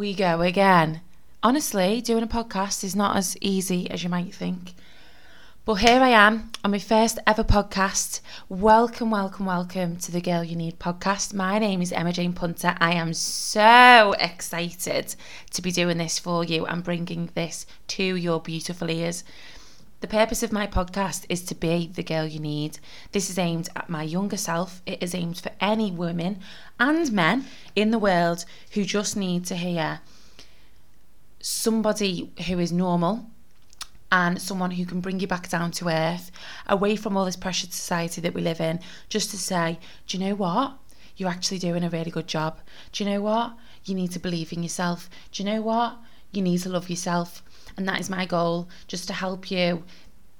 we go again. Honestly, doing a podcast is not as easy as you might think. But here I am on my first ever podcast. Welcome, welcome, welcome to the Girl You Need podcast. My name is Emma Jane Punter. I am so excited to be doing this for you and bringing this to your beautiful ears. The purpose of my podcast is to be the girl you need. This is aimed at my younger self. It is aimed for any women and men in the world who just need to hear somebody who is normal and someone who can bring you back down to earth, away from all this pressured society that we live in, just to say, do you know what? You're actually doing a really good job. Do you know what? You need to believe in yourself. Do you know what? You need to love yourself. And that is my goal, just to help you,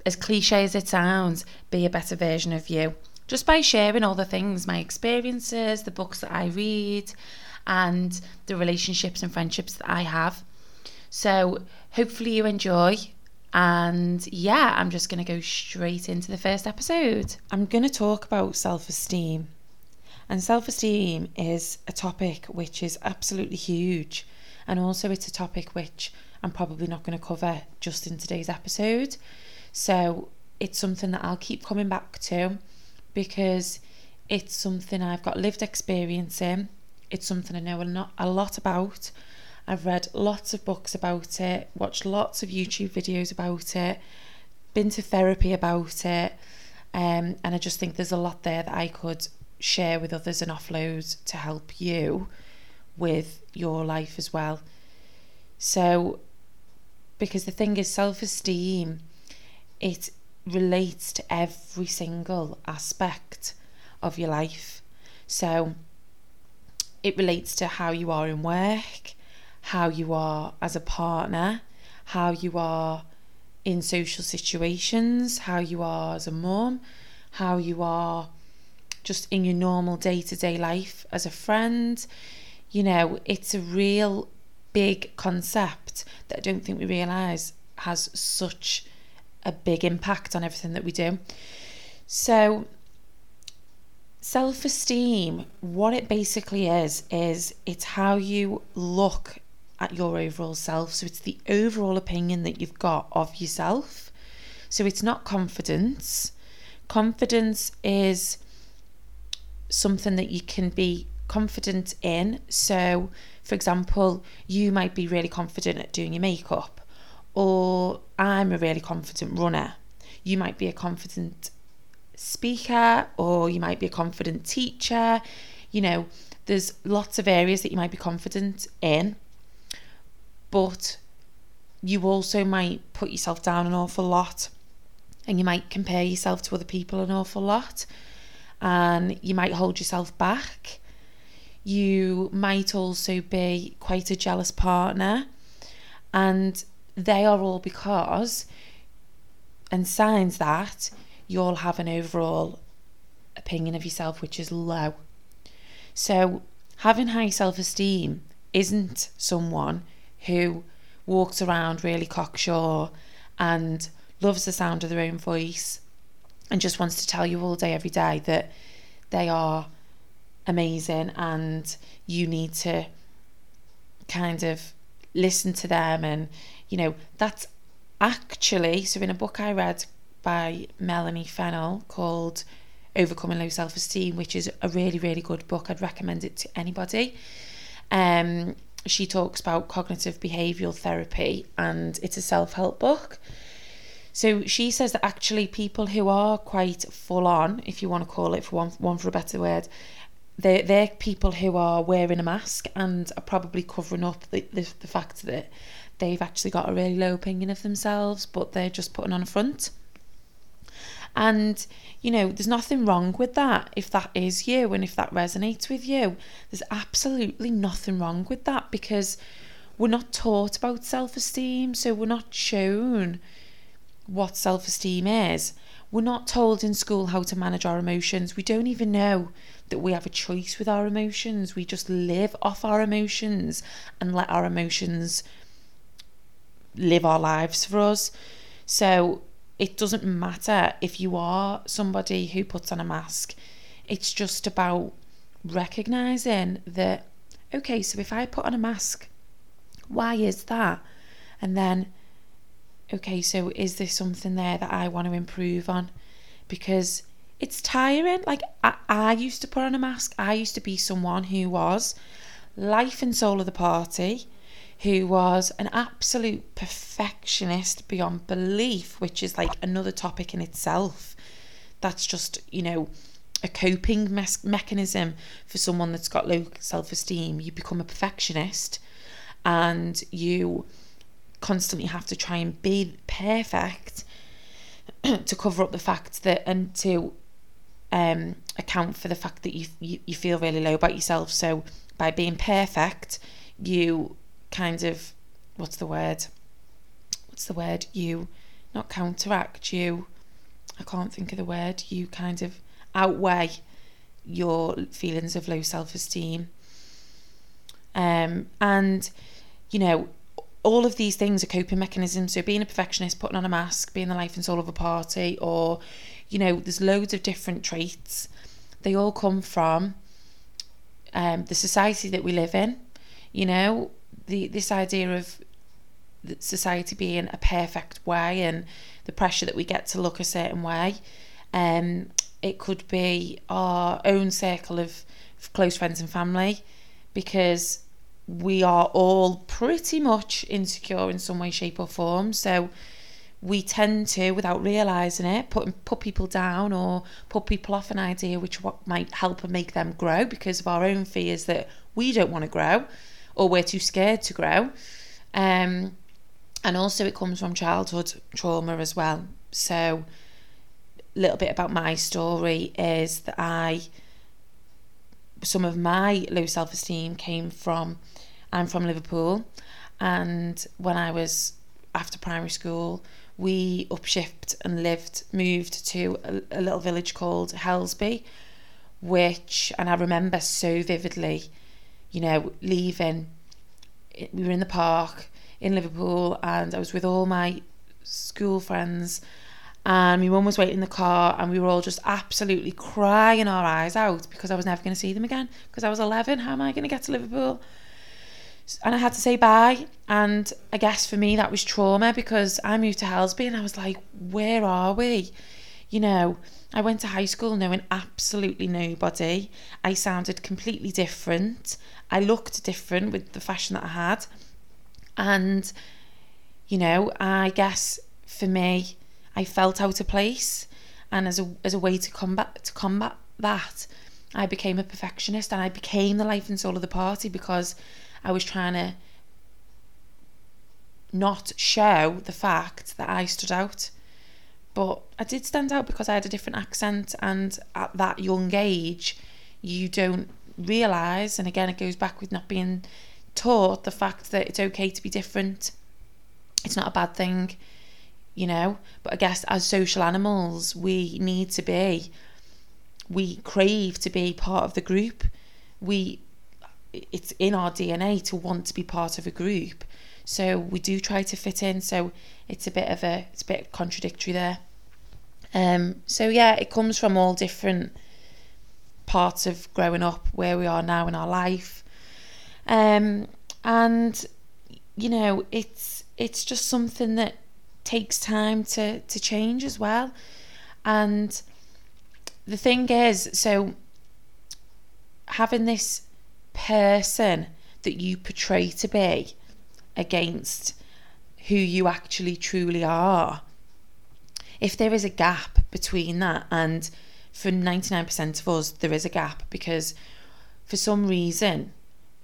as cliche as it sounds, be a better version of you. Just by sharing all the things, my experiences, the books that I read, and the relationships and friendships that I have. So, hopefully, you enjoy. And yeah, I'm just going to go straight into the first episode. I'm going to talk about self esteem. And self esteem is a topic which is absolutely huge. And also, it's a topic which I'm probably not going to cover just in today's episode. So it's something that I'll keep coming back to because it's something I've got lived experience in. It's something I know a lot, about. I've read lots of books about it, watched lots of YouTube videos about it, been to therapy about it, um, and I just think there's a lot there that I could share with others and offload to help you with your life as well. So because the thing is self-esteem it relates to every single aspect of your life so it relates to how you are in work how you are as a partner how you are in social situations how you are as a mum how you are just in your normal day-to-day life as a friend you know it's a real big concept that I don't think we realise has such a big impact on everything that we do. So, self esteem, what it basically is, is it's how you look at your overall self. So, it's the overall opinion that you've got of yourself. So, it's not confidence. Confidence is something that you can be confident in. So, for example, you might be really confident at doing your makeup, or I'm a really confident runner. You might be a confident speaker, or you might be a confident teacher. You know, there's lots of areas that you might be confident in, but you also might put yourself down an awful lot and you might compare yourself to other people an awful lot and you might hold yourself back you might also be quite a jealous partner, and they are all because and signs that you'll have an overall opinion of yourself which is low. So, having high self esteem isn't someone who walks around really cocksure and loves the sound of their own voice and just wants to tell you all day, every day that they are amazing and you need to kind of listen to them and you know that's actually so in a book I read by Melanie Fennell called Overcoming Low Self Esteem, which is a really, really good book. I'd recommend it to anybody. Um, she talks about cognitive behavioural therapy and it's a self help book. So she says that actually people who are quite full on, if you want to call it for one, one for a better word, they're, they're people who are wearing a mask and are probably covering up the, the, the fact that they've actually got a really low opinion of themselves, but they're just putting on a front. And, you know, there's nothing wrong with that if that is you and if that resonates with you. There's absolutely nothing wrong with that because we're not taught about self esteem, so we're not shown what self esteem is. We're not told in school how to manage our emotions. We don't even know that we have a choice with our emotions. We just live off our emotions and let our emotions live our lives for us. So it doesn't matter if you are somebody who puts on a mask, it's just about recognizing that, okay, so if I put on a mask Why is that? And then, okay, so is this something there that I want to improve on? Because it's tiring. Like, I, I used to put on a mask, I used to be someone who was life and soul of the party, who was an absolute perfectionist beyond belief, which is like another topic in itself. That's just, you know, a coping mechanism for someone that's got low self esteem. You become a perfectionist and you constantly have to try and be perfect to cover up the fact that and to um, account for the fact that you, you you feel really low about yourself. So by being perfect, you kind of what's the word? What's the word? You not counteract. You I can't think of the word. You kind of outweigh your feelings of low self esteem. Um, and, you know, all of these things are coping mechanisms. So, being a perfectionist, putting on a mask, being the life and soul of a party, or, you know, there's loads of different traits. They all come from um, the society that we live in. You know, the this idea of society being a perfect way and the pressure that we get to look a certain way. Um, it could be our own circle of close friends and family because we are all pretty much insecure in some way, shape, or form. So we tend to, without realizing it, put put people down or put people off an idea which what might help and make them grow because of our own fears that we don't want to grow or we're too scared to grow. Um, and also it comes from childhood trauma as well. So a little bit about my story is that I some of my low self esteem came from I'm from Liverpool. And when I was after primary school we upshipped and lived moved to a, a little village called Helsby which and I remember so vividly you know leaving we were in the park in Liverpool and I was with all my school friends and my mum was waiting in the car and we were all just absolutely crying our eyes out because I was never going to see them again because I was 11 how am I going to get to Liverpool? And I had to say bye. And I guess for me that was trauma because I moved to Helsby and I was like where are we? You know I went to high school knowing absolutely nobody. I sounded completely different. I looked different with the fashion that I had. And you know I guess for me I felt out of place, and as a as a way to combat to combat that, I became a perfectionist and I became the life and soul of the party because I was trying to not show the fact that I stood out. But I did stand out because I had a different accent, and at that young age, you don't realise, and again, it goes back with not being taught the fact that it's okay to be different. It's not a bad thing you know. But I guess as social animals, we need to be, we crave to be part of the group. We, it's in our DNA to want to be part of a group. So we do try to fit in. So it's a bit of a, it's a bit contradictory there. Um, so yeah, it comes from all different parts of growing up where we are now in our life. Um, and you know, it's it's just something that takes time to to change as well. And the thing is, so having this person that you portray to be against who you actually truly are. If there is a gap between that, and for 99% of us, there is a gap because for some reason,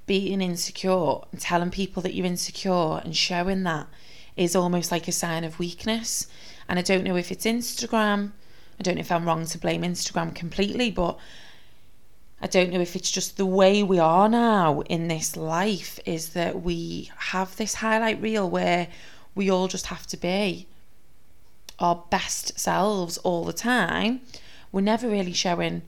being insecure and telling people that you're insecure and showing that is almost like a sign of weakness. And I don't know if it's Instagram. I don't know if I'm wrong to blame Instagram completely, but I don't know if it's just the way we are now in this life is that we have this highlight reel where we all just have to be our best selves all the time. We're never really showing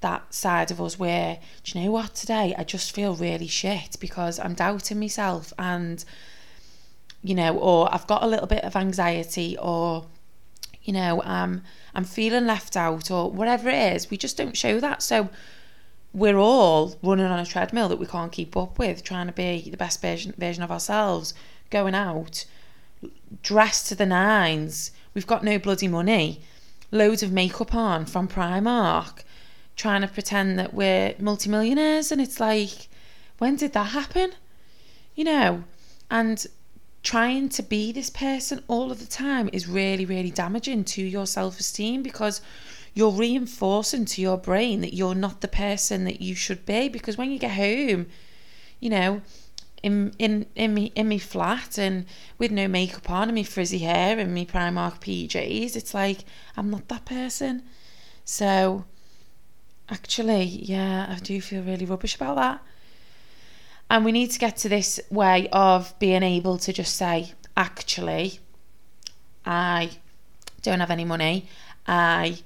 that side of us where, do you know what, today I just feel really shit because I'm doubting myself and you know, or I've got a little bit of anxiety, or you know, um, I'm feeling left out, or whatever it is. We just don't show that. So we're all running on a treadmill that we can't keep up with, trying to be the best version, version of ourselves, going out, dressed to the nines. We've got no bloody money, loads of makeup on from Primark, trying to pretend that we're multimillionaires. And it's like, when did that happen? You know, and trying to be this person all of the time is really, really damaging to your self esteem because you're reinforcing to your brain that you're not the person that you should be. Because when you get home you know in in in me in me flat and with no makeup on and me frizzy hair and me Primark PJs it's like I'm not that person. So actually yeah I do feel really rubbish about that and we need to get to this way of being able to just say actually I don't have any money. I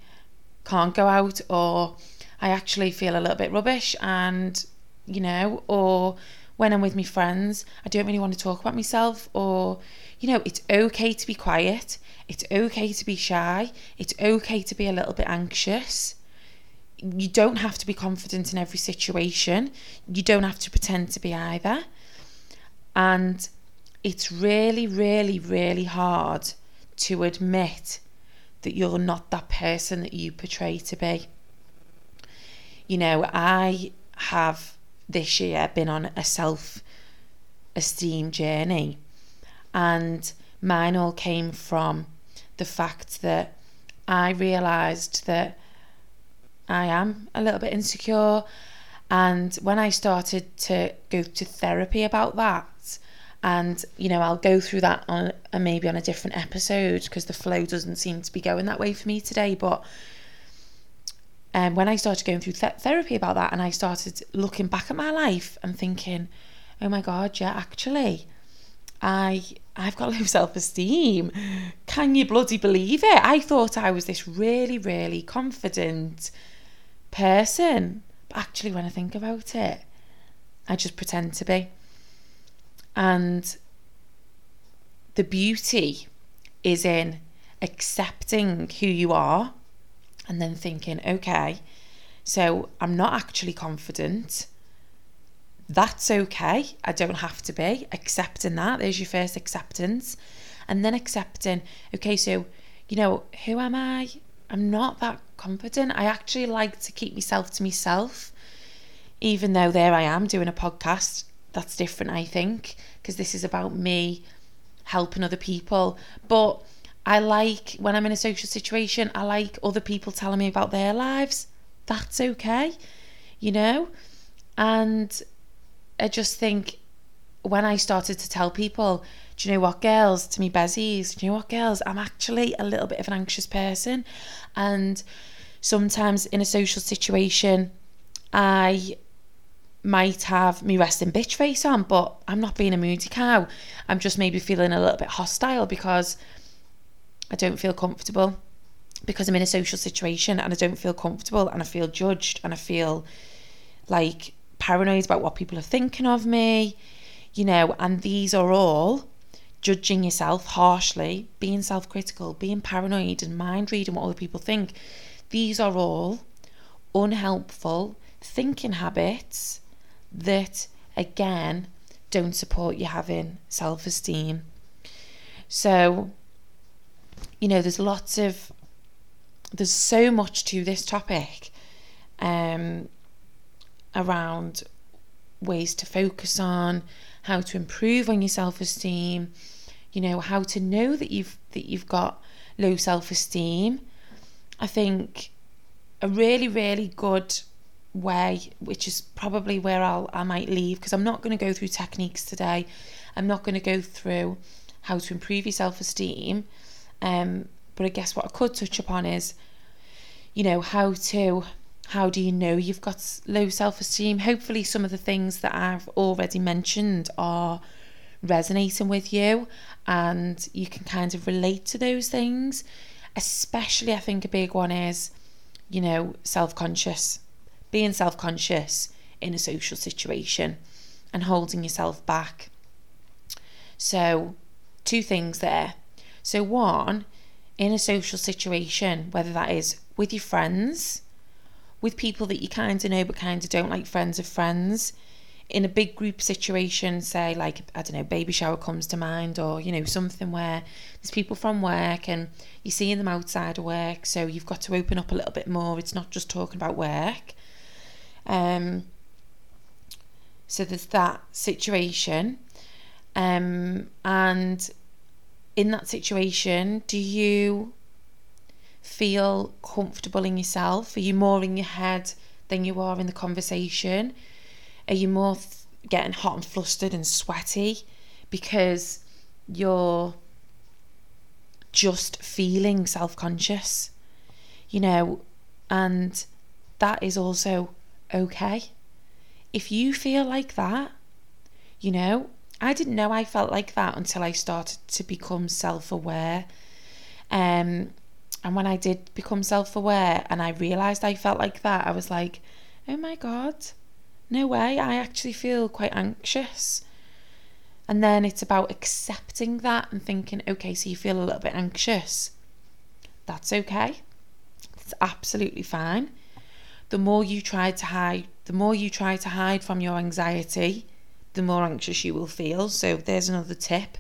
can't go out or I actually feel a little bit rubbish and you know or when I'm with my friends I don't really want to talk about myself or you know it's okay to be quiet. It's okay to be shy. It's okay to be a little bit anxious you don't have to be confident in every situation you don't have to pretend to be either and it's really really really hard to admit that you're not that person that you portray to be. You know, I have this year been on a self esteem journey, and mine all came from the fact that I realised that I am a little bit insecure. And when I started to go to therapy about that, and you know I'll go through that on maybe on a different episode because the flow doesn't seem to be going that way for me today but um, when I started going through th- therapy about that and I started looking back at my life and thinking oh my god yeah actually I I've got low self-esteem can you bloody believe it I thought I was this really really confident person but actually when I think about it I just pretend to be and the beauty is in accepting who you are and then thinking, okay, so I'm not actually confident. That's okay. I don't have to be. Accepting that. There's your first acceptance. And then accepting, okay, so, you know, who am I? I'm not that confident. I actually like to keep myself to myself, even though there I am doing a podcast that's different, I think, because this is about me helping other people. But I like when I'm in a social situation, I like other people telling me about their lives. That's okay, you know? And I just think when I started to tell people, do you know what, girls, to me, bezies, do you know what, girls, I'm actually a little bit of an anxious person. And sometimes in a social situation, I might have me resting bitch face on, but I'm not being a moody cow. I'm just maybe feeling a little bit hostile because I don't feel comfortable because I'm in a social situation and I don't feel comfortable and I feel judged and I feel like paranoid about what people are thinking of me, you know, and these are all judging yourself harshly, being self critical, being paranoid, and mind reading what other people think. These are all unhelpful thinking habits that again don't support you having self esteem. So, you know, there's lots of, there's so much to this topic um, around ways to focus on, how to improve on your self esteem, you know, how to know that you've that you've got low self esteem. I think a really, really good way, which is probably where I'll I might leave because I'm not going to go through techniques today. I'm not going to go through how to improve your self esteem. Um, but I guess what I could touch upon is, you know, how to how do you know you've got low self esteem? Hopefully, some of the things that I've already mentioned are resonating with you and you can kind of relate to those things. Especially, I think a big one is, you know, self conscious being self conscious in a social situation and holding yourself back. So, two things there. So, one, in a social situation, whether that is with your friends with people that you kind of know but kind of don't like friends of friends in a big group situation, say like I don't know, baby shower comes to mind, or you know something where there's people from work and you're seeing them outside of work, so you've got to open up a little bit more. It's not just talking about work. Um. So there's that situation, um, and in that situation, do you feel comfortable in yourself? Are you more in your head than you are in the conversation? Are you more th- getting hot and flustered and sweaty because you're just feeling self conscious? You know, and that is also okay. If you feel like that, you know, I didn't know I felt like that until I started to become self aware. Um, and when I did become self aware and I realised I felt like that, I was like, oh my God, no way, I actually feel quite anxious. And then it's about accepting that and thinking, okay, so you feel a little bit anxious. That's okay. It's absolutely fine. The more you try to hide, the more you try to hide from your anxiety, the more anxious you will feel. So there's another tip.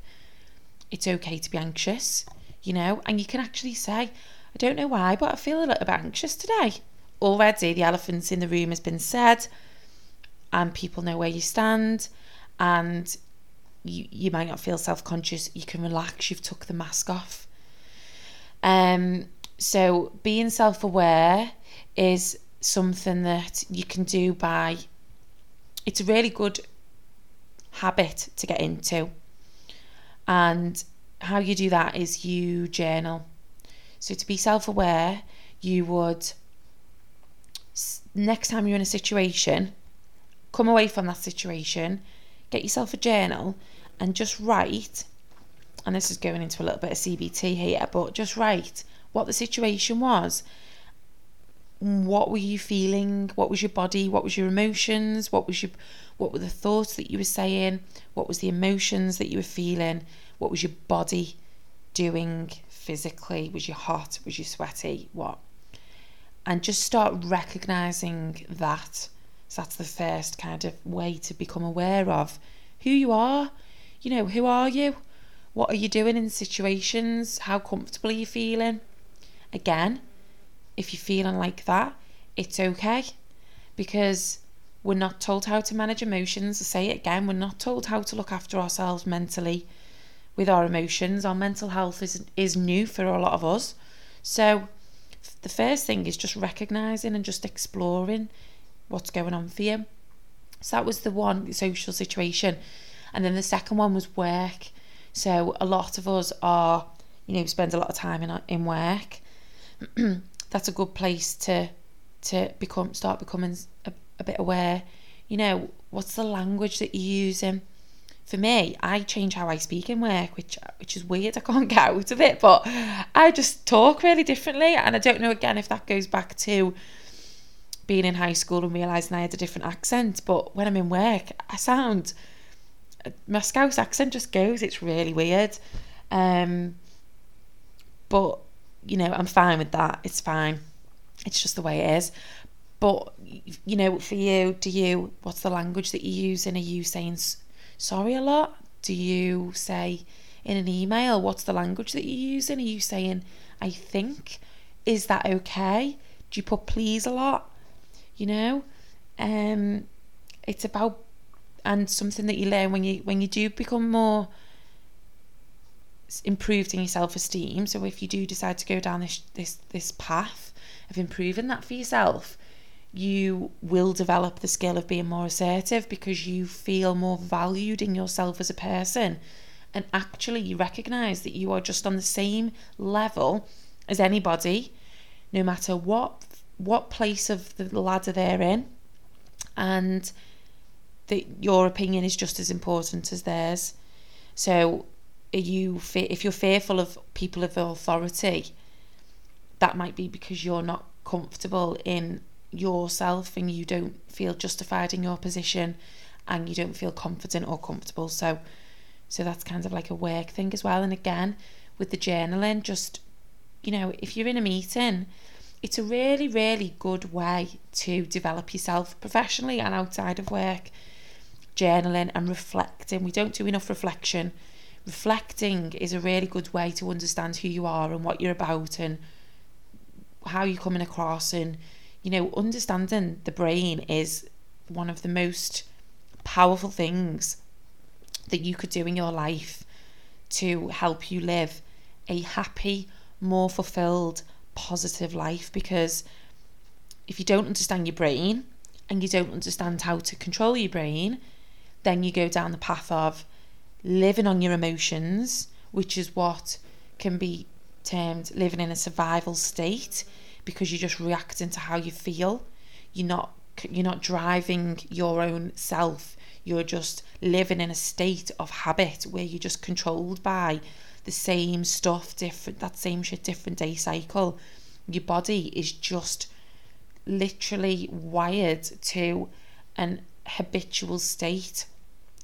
It's okay to be anxious, you know, and you can actually say, I don't know why, but I feel a little bit anxious today. Already, the elephant in the room has been said and people know where you stand and you, you might not feel self-conscious you can relax you've took the mask off. Um so being self-aware is something that you can do by it's a really good habit to get into. And how you do that is you journal. So to be self-aware you would next time you're in a situation come away from that situation, get yourself a journal and just write. And this is going into a little bit of CBT here, but just write what the situation was. What were you feeling? What was your body? What was your emotions? What was your what were the thoughts that you were saying? What was the emotions that you were feeling? What was your body doing physically? Was you hot? Was you sweaty? What? And just start recognizing that so that's the first kind of way to become aware of who you are. You know, who are you? What are you doing in situations? How comfortable are you feeling? Again, if you're feeling like that, it's okay because we're not told how to manage emotions. I say it again, we're not told how to look after ourselves mentally with our emotions. Our mental health is is new for a lot of us. So the first thing is just recognizing and just exploring what's going on for you. So that was the one social situation. And then the second one was work. So a lot of us are, you know, spend a lot of time in in work. That's a good place to to become start becoming a, a bit aware. You know, what's the language that you're using? For me, I change how I speak in work, which which is weird. I can't get out of it, but I just talk really differently, and I don't know again if that goes back to being in high school and realising I had a different accent. But when I'm in work, I sound my Scouse accent just goes. It's really weird. Um, but you know, I'm fine with that. It's fine. It's just the way it is. But you know, for you, do you? What's the language that you use? And are you saying sorry a lot? Do you say in an email? What's the language that you're using? Are you saying I think? Is that okay? Do you put please a lot? You know? Um it's about and something that you learn when you when you do become more improved in your self-esteem. So if you do decide to go down this this this path of improving that for yourself you will develop the skill of being more assertive because you feel more valued in yourself as a person. And actually you recognize that you are just on the same level as anybody no matter what what place of the ladder they're in and that your opinion is just as important as theirs. So are you if you're fearful of people of authority that might be because you're not comfortable in yourself and you don't feel justified in your position and you don't feel confident or comfortable. So so that's kind of like a work thing as well. And again with the journaling just you know if you're in a meeting it's a really, really good way to develop yourself professionally and outside of work. Journaling and reflecting. We don't do enough reflection. Reflecting is a really good way to understand who you are and what you're about and how you're coming across. And, you know, understanding the brain is one of the most powerful things that you could do in your life to help you live a happy, more fulfilled, positive life because if you don't understand your brain and you don't understand how to control your brain, then you go down the path of living on your emotions, which is what can be termed living in a survival state because you're just reacting to how you feel. You're not you're not driving your own self. You're just living in a state of habit where you're just controlled by the same stuff, different that same shit, different day cycle. Your body is just literally wired to an habitual state.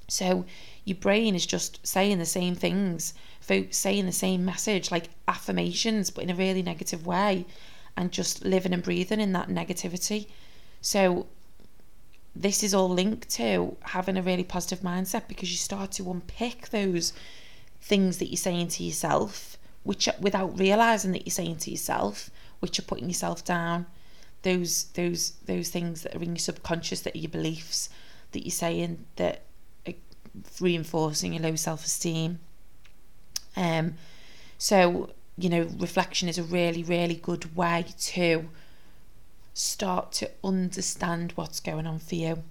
So your brain is just saying the same things, folks saying the same message, like affirmations, but in a really negative way, and just living and breathing in that negativity. So this is all linked to having a really positive mindset because you start to unpick those things that you're saying to yourself, which without realizing that you're saying to yourself, which are putting yourself down. Those those those things that are in your subconscious that are your beliefs that you're saying that are reinforcing your low self esteem. Um, so you know, reflection is a really really good way to start to understand what's going on for you.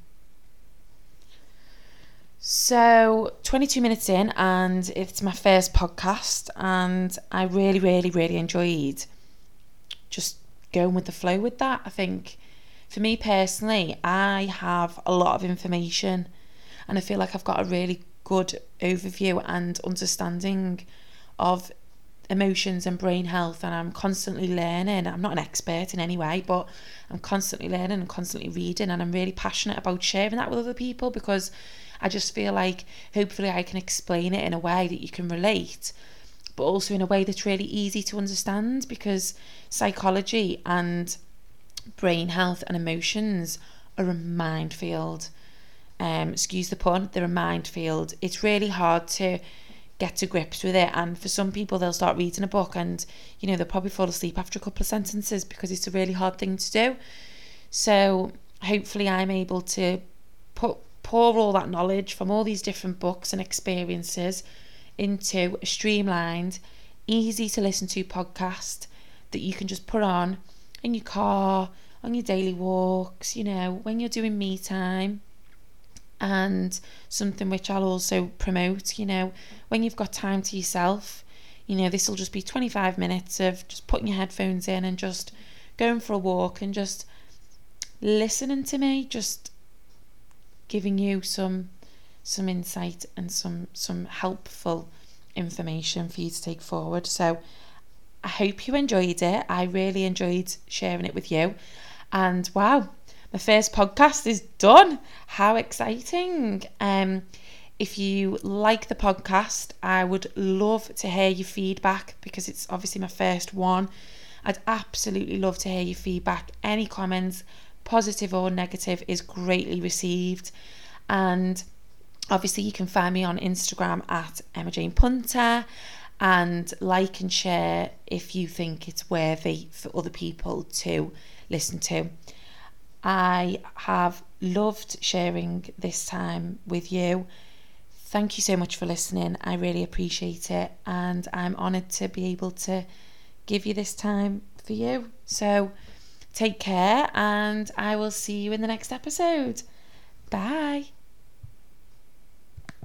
So, 22 minutes in, and it's my first podcast, and I really, really, really enjoyed just going with the flow with that. I think for me personally, I have a lot of information, and I feel like I've got a really good overview and understanding of emotions and brain health and I'm constantly learning. I'm not an expert in any way, but I'm constantly learning and constantly reading and I'm really passionate about sharing that with other people because I just feel like hopefully I can explain it in a way that you can relate, but also in a way that's really easy to understand because psychology and brain health and emotions are a minefield. Um, excuse the pun, they're a minefield. It's really hard to get to grips with it. And for some people, they'll start reading a book and, you know, they'll probably fall asleep after a couple of sentences because it's a really hard thing to do. So hopefully, I'm able to put pour all that knowledge from all these different books and experiences into a streamlined, easy to listen to podcast that you can just put on in your car, on your daily walks, you know, when you're doing me time and something which I'll also promote, you know, when you've got time to yourself, you know, this will just be 25 minutes of just putting your headphones in and just going for a walk and just listening to me, just giving you some some insight and some some helpful information for you to take forward. So I hope you enjoyed it. I really enjoyed sharing it with you. And wow, my first podcast is done. How exciting! Um, if you like the podcast, I would love to hear your feedback because it's obviously my first one. I'd absolutely love to hear your feedback. Any comments, positive or negative, is greatly received. And obviously, you can find me on Instagram at Emma Jane Punter and like and share if you think it's worthy for other people to listen to. I have loved sharing this time with you. Thank you so much for listening. I really appreciate it. And I'm honoured to be able to give you this time for you. So take care, and I will see you in the next episode. Bye.